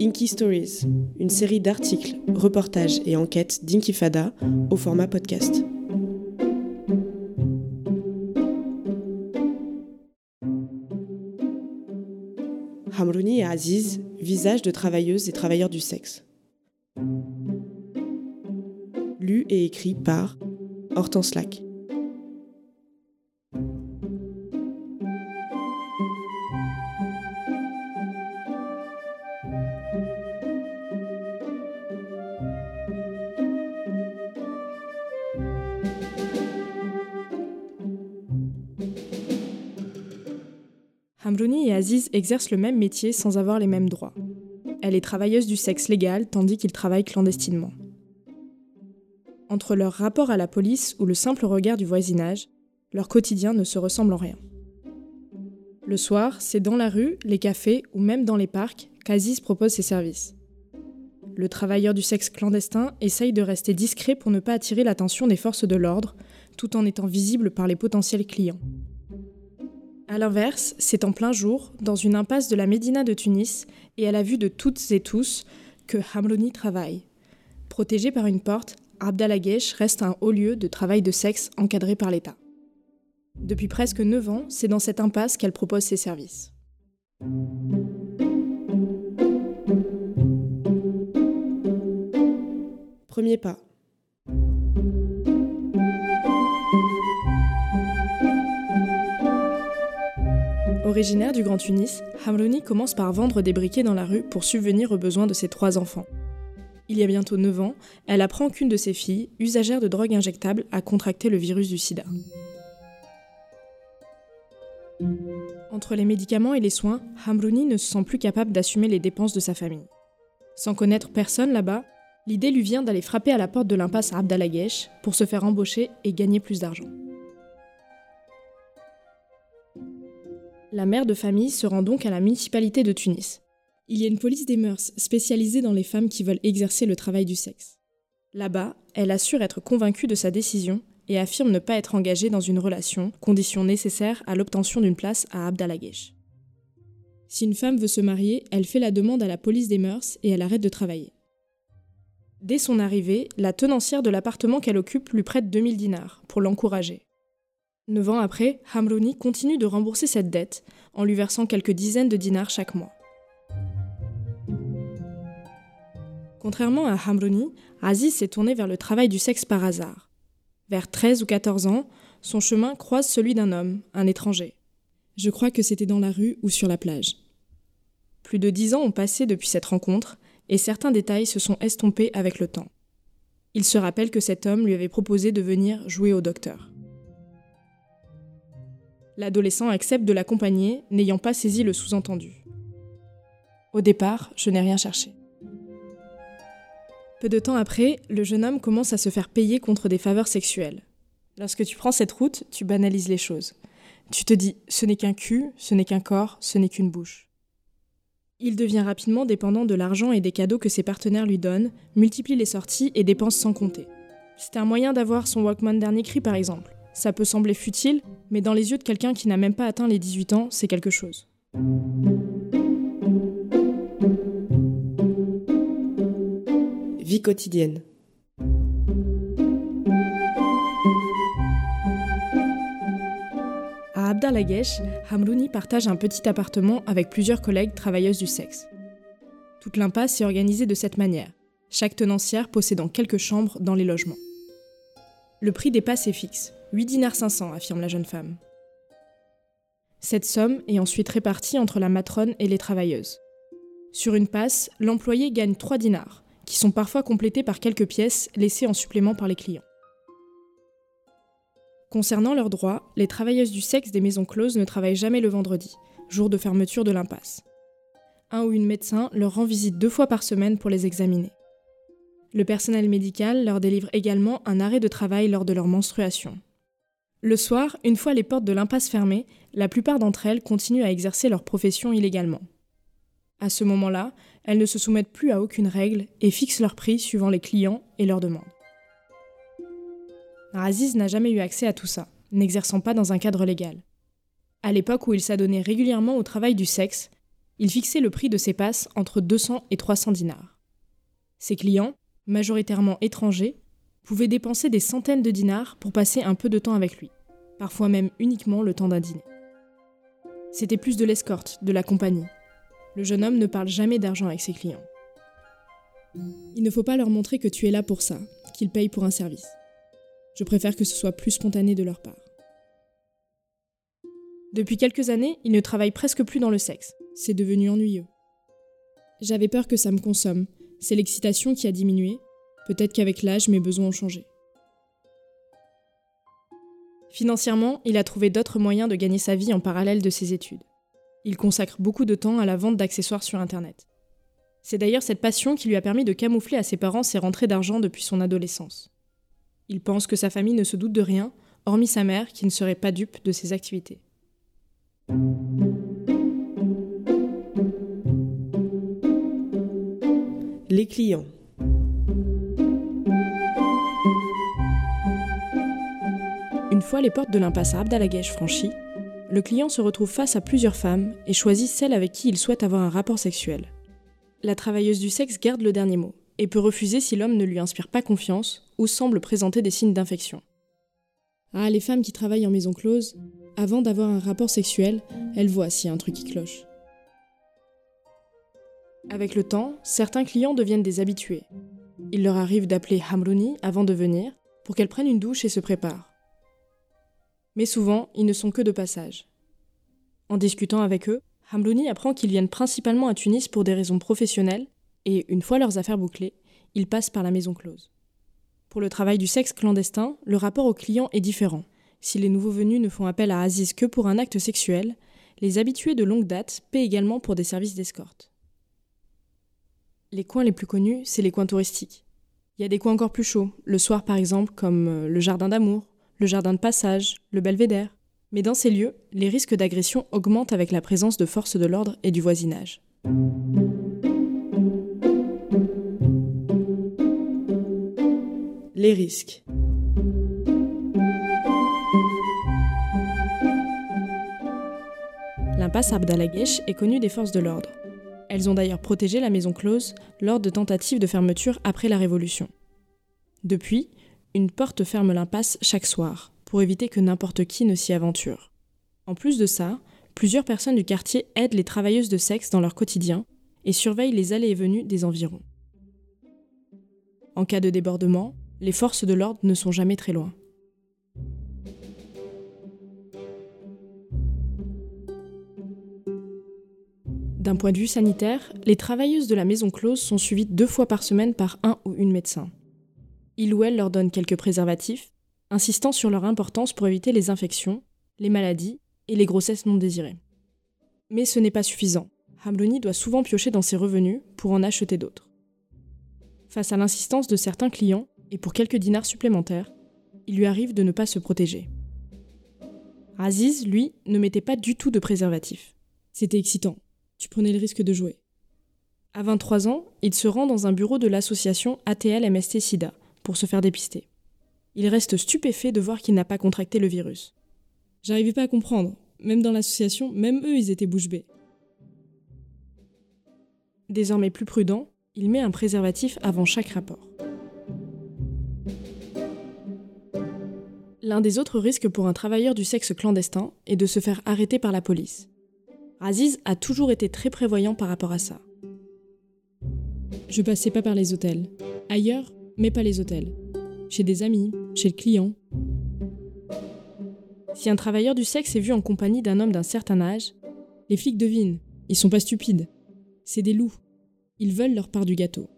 Inky Stories, une série d'articles, reportages et enquêtes d'Inkifada au format podcast. Hamrouni et Aziz, visages de travailleuses et travailleurs du sexe. Lu et écrit par Hortense Lac. Aziz exercent le même métier sans avoir les mêmes droits. Elle est travailleuse du sexe légal tandis qu'il travaille clandestinement. Entre leur rapport à la police ou le simple regard du voisinage, leur quotidien ne se ressemble en rien. Le soir, c'est dans la rue, les cafés ou même dans les parcs qu'Aziz propose ses services. Le travailleur du sexe clandestin essaye de rester discret pour ne pas attirer l'attention des forces de l'ordre, tout en étant visible par les potentiels clients. A l'inverse, c'est en plein jour, dans une impasse de la Médina de Tunis, et à la vue de toutes et tous, que Hamlouni travaille. Protégé par une porte, Abdalagesh reste un haut lieu de travail de sexe encadré par l'État. Depuis presque 9 ans, c'est dans cette impasse qu'elle propose ses services. Premier pas. Originaire du Grand Tunis, Hamlouni commence par vendre des briquets dans la rue pour subvenir aux besoins de ses trois enfants. Il y a bientôt 9 ans, elle apprend qu'une de ses filles, usagère de drogue injectable, a contracté le virus du sida. Entre les médicaments et les soins, Hamlouni ne se sent plus capable d'assumer les dépenses de sa famille. Sans connaître personne là-bas, l'idée lui vient d'aller frapper à la porte de l'impasse Abdalagesh pour se faire embaucher et gagner plus d'argent. La mère de famille se rend donc à la municipalité de Tunis. Il y a une police des mœurs spécialisée dans les femmes qui veulent exercer le travail du sexe. Là-bas, elle assure être convaincue de sa décision et affirme ne pas être engagée dans une relation, condition nécessaire à l'obtention d'une place à Abdalagesh. Si une femme veut se marier, elle fait la demande à la police des mœurs et elle arrête de travailler. Dès son arrivée, la tenancière de l'appartement qu'elle occupe lui prête 2000 dinars pour l'encourager. Neuf ans après, Hamrouni continue de rembourser cette dette en lui versant quelques dizaines de dinars chaque mois. Contrairement à Hamrouni, Aziz s'est tourné vers le travail du sexe par hasard. Vers 13 ou 14 ans, son chemin croise celui d'un homme, un étranger. Je crois que c'était dans la rue ou sur la plage. Plus de dix ans ont passé depuis cette rencontre, et certains détails se sont estompés avec le temps. Il se rappelle que cet homme lui avait proposé de venir jouer au docteur. L'adolescent accepte de l'accompagner, n'ayant pas saisi le sous-entendu. Au départ, je n'ai rien cherché. Peu de temps après, le jeune homme commence à se faire payer contre des faveurs sexuelles. Lorsque tu prends cette route, tu banalises les choses. Tu te dis, ce n'est qu'un cul, ce n'est qu'un corps, ce n'est qu'une bouche. Il devient rapidement dépendant de l'argent et des cadeaux que ses partenaires lui donnent, multiplie les sorties et dépense sans compter. C'est un moyen d'avoir son Walkman dernier cri par exemple. Ça peut sembler futile, mais dans les yeux de quelqu'un qui n'a même pas atteint les 18 ans, c'est quelque chose. Vie quotidienne. À Abdalagesh, Hamlouni partage un petit appartement avec plusieurs collègues travailleuses du sexe. Toute l'impasse est organisée de cette manière, chaque tenancière possédant quelques chambres dans les logements. Le prix des passes est fixe, 8 dinars 500, affirme la jeune femme. Cette somme est ensuite répartie entre la matrone et les travailleuses. Sur une passe, l'employé gagne 3 dinars, qui sont parfois complétés par quelques pièces laissées en supplément par les clients. Concernant leurs droits, les travailleuses du sexe des maisons closes ne travaillent jamais le vendredi, jour de fermeture de l'impasse. Un ou une médecin leur rend visite deux fois par semaine pour les examiner. Le personnel médical leur délivre également un arrêt de travail lors de leur menstruation. Le soir, une fois les portes de l'impasse fermées, la plupart d'entre elles continuent à exercer leur profession illégalement. À ce moment-là, elles ne se soumettent plus à aucune règle et fixent leur prix suivant les clients et leurs demandes. Aziz n'a jamais eu accès à tout ça, n'exerçant pas dans un cadre légal. À l'époque où il s'adonnait régulièrement au travail du sexe, il fixait le prix de ses passes entre 200 et 300 dinars. Ses clients, majoritairement étrangers, pouvaient dépenser des centaines de dinars pour passer un peu de temps avec lui, parfois même uniquement le temps d'un dîner. C'était plus de l'escorte, de la compagnie. Le jeune homme ne parle jamais d'argent avec ses clients. Il ne faut pas leur montrer que tu es là pour ça, qu'ils payent pour un service. Je préfère que ce soit plus spontané de leur part. Depuis quelques années, il ne travaille presque plus dans le sexe. C'est devenu ennuyeux. J'avais peur que ça me consomme. C'est l'excitation qui a diminué. Peut-être qu'avec l'âge, mes besoins ont changé. Financièrement, il a trouvé d'autres moyens de gagner sa vie en parallèle de ses études. Il consacre beaucoup de temps à la vente d'accessoires sur Internet. C'est d'ailleurs cette passion qui lui a permis de camoufler à ses parents ses rentrées d'argent depuis son adolescence. Il pense que sa famille ne se doute de rien, hormis sa mère qui ne serait pas dupe de ses activités. Les clients. Une fois les portes de l'impasse Abdalagesh franchies, le client se retrouve face à plusieurs femmes et choisit celle avec qui il souhaite avoir un rapport sexuel. La travailleuse du sexe garde le dernier mot et peut refuser si l'homme ne lui inspire pas confiance ou semble présenter des signes d'infection. Ah, les femmes qui travaillent en maison close, avant d'avoir un rapport sexuel, elles voient s'il y a un truc qui cloche. Avec le temps, certains clients deviennent des habitués. Il leur arrive d'appeler Hamrouni avant de venir pour qu'elle prenne une douche et se prépare. Mais souvent, ils ne sont que de passage. En discutant avec eux, Hamrouni apprend qu'ils viennent principalement à Tunis pour des raisons professionnelles et, une fois leurs affaires bouclées, ils passent par la maison close. Pour le travail du sexe clandestin, le rapport au client est différent. Si les nouveaux venus ne font appel à Aziz que pour un acte sexuel, les habitués de longue date paient également pour des services d'escorte. Les coins les plus connus, c'est les coins touristiques. Il y a des coins encore plus chauds, le soir par exemple, comme euh, le jardin d'amour, le jardin de passage, le belvédère. Mais dans ces lieux, les risques d'agression augmentent avec la présence de forces de l'ordre et du voisinage. Les risques. L'impasse Abdalagesh est connue des forces de l'ordre. Elles ont d'ailleurs protégé la maison close lors de tentatives de fermeture après la Révolution. Depuis, une porte ferme l'impasse chaque soir, pour éviter que n'importe qui ne s'y aventure. En plus de ça, plusieurs personnes du quartier aident les travailleuses de sexe dans leur quotidien et surveillent les allées et venues des environs. En cas de débordement, les forces de l'ordre ne sont jamais très loin. D'un point de vue sanitaire, les travailleuses de la maison close sont suivies deux fois par semaine par un ou une médecin. Il ou elle leur donne quelques préservatifs, insistant sur leur importance pour éviter les infections, les maladies et les grossesses non désirées. Mais ce n'est pas suffisant. Hamlouni doit souvent piocher dans ses revenus pour en acheter d'autres. Face à l'insistance de certains clients, et pour quelques dinars supplémentaires, il lui arrive de ne pas se protéger. Aziz, lui, ne mettait pas du tout de préservatif. C'était excitant, tu prenais le risque de jouer. À 23 ans, il se rend dans un bureau de l'association ATL-MST-SIDA pour se faire dépister. Il reste stupéfait de voir qu'il n'a pas contracté le virus. J'arrivais pas à comprendre. Même dans l'association, même eux, ils étaient bouche bée. Désormais plus prudent, il met un préservatif avant chaque rapport. L'un des autres risques pour un travailleur du sexe clandestin est de se faire arrêter par la police. Aziz a toujours été très prévoyant par rapport à ça. Je passais pas par les hôtels. Ailleurs, mais pas les hôtels. Chez des amis, chez le client. Si un travailleur du sexe est vu en compagnie d'un homme d'un certain âge, les flics devinent. Ils sont pas stupides. C'est des loups. Ils veulent leur part du gâteau.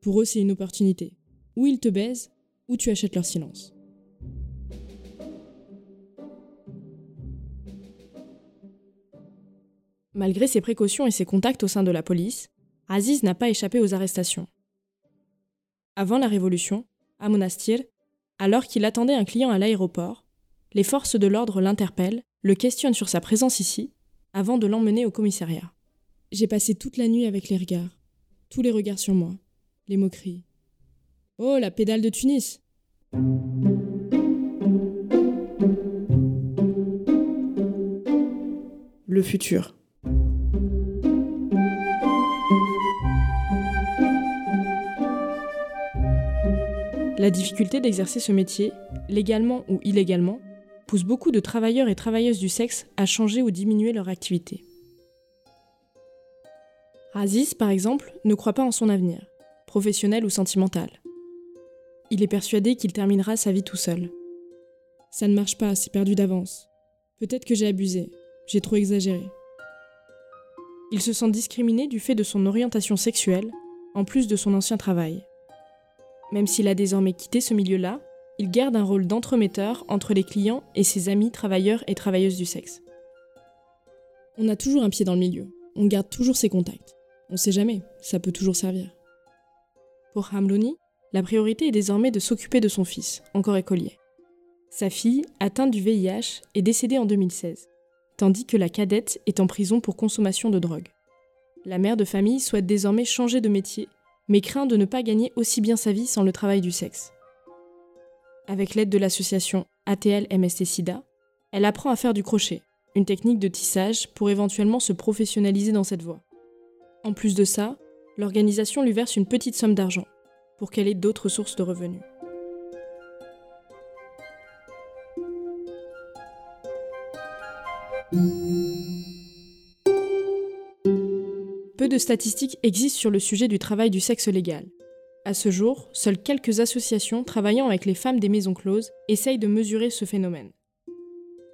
Pour eux, c'est une opportunité. Ou ils te baisent, ou tu achètes leur silence. Malgré ses précautions et ses contacts au sein de la police, Aziz n'a pas échappé aux arrestations. Avant la Révolution, à Monastir, alors qu'il attendait un client à l'aéroport, les forces de l'ordre l'interpellent, le questionnent sur sa présence ici, avant de l'emmener au commissariat. J'ai passé toute la nuit avec les regards, tous les regards sur moi, les moqueries. Oh, la pédale de Tunis Le futur. La difficulté d'exercer ce métier, légalement ou illégalement, pousse beaucoup de travailleurs et travailleuses du sexe à changer ou diminuer leur activité. Aziz, par exemple, ne croit pas en son avenir, professionnel ou sentimental. Il est persuadé qu'il terminera sa vie tout seul. Ça ne marche pas, c'est perdu d'avance. Peut-être que j'ai abusé, j'ai trop exagéré. Il se sent discriminé du fait de son orientation sexuelle, en plus de son ancien travail. Même s'il a désormais quitté ce milieu-là, il garde un rôle d'entremetteur entre les clients et ses amis travailleurs et travailleuses du sexe. On a toujours un pied dans le milieu, on garde toujours ses contacts. On sait jamais, ça peut toujours servir. Pour Hamlouni, la priorité est désormais de s'occuper de son fils, encore écolier. Sa fille, atteinte du VIH, est décédée en 2016, tandis que la cadette est en prison pour consommation de drogue. La mère de famille souhaite désormais changer de métier mais craint de ne pas gagner aussi bien sa vie sans le travail du sexe. Avec l'aide de l'association ATL MST SIDA, elle apprend à faire du crochet, une technique de tissage pour éventuellement se professionnaliser dans cette voie. En plus de ça, l'organisation lui verse une petite somme d'argent pour qu'elle ait d'autres sources de revenus. De statistiques existent sur le sujet du travail du sexe légal. À ce jour, seules quelques associations travaillant avec les femmes des maisons closes essayent de mesurer ce phénomène.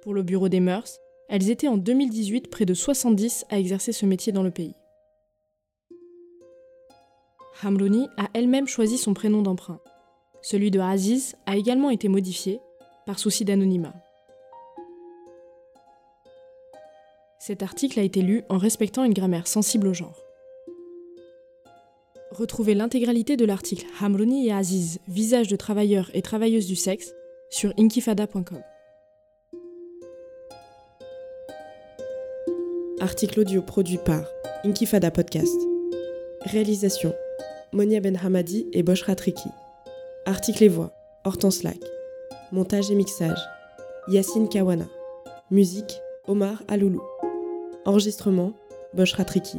Pour le Bureau des mœurs, elles étaient en 2018 près de 70 à exercer ce métier dans le pays. Hamlouni a elle-même choisi son prénom d'emprunt. Celui de Aziz a également été modifié, par souci d'anonymat. Cet article a été lu en respectant une grammaire sensible au genre. Retrouvez l'intégralité de l'article Hamrouni et Aziz, visage de travailleurs et travailleuses du sexe, sur inkifada.com. Article audio produit par Inkifada Podcast. Réalisation Monia Ben Hamadi et Boshra Triki. Article et voix Hortense Lac. Montage et mixage Yacine Kawana. Musique Omar Aloulou. Enregistrement Boshra Triki.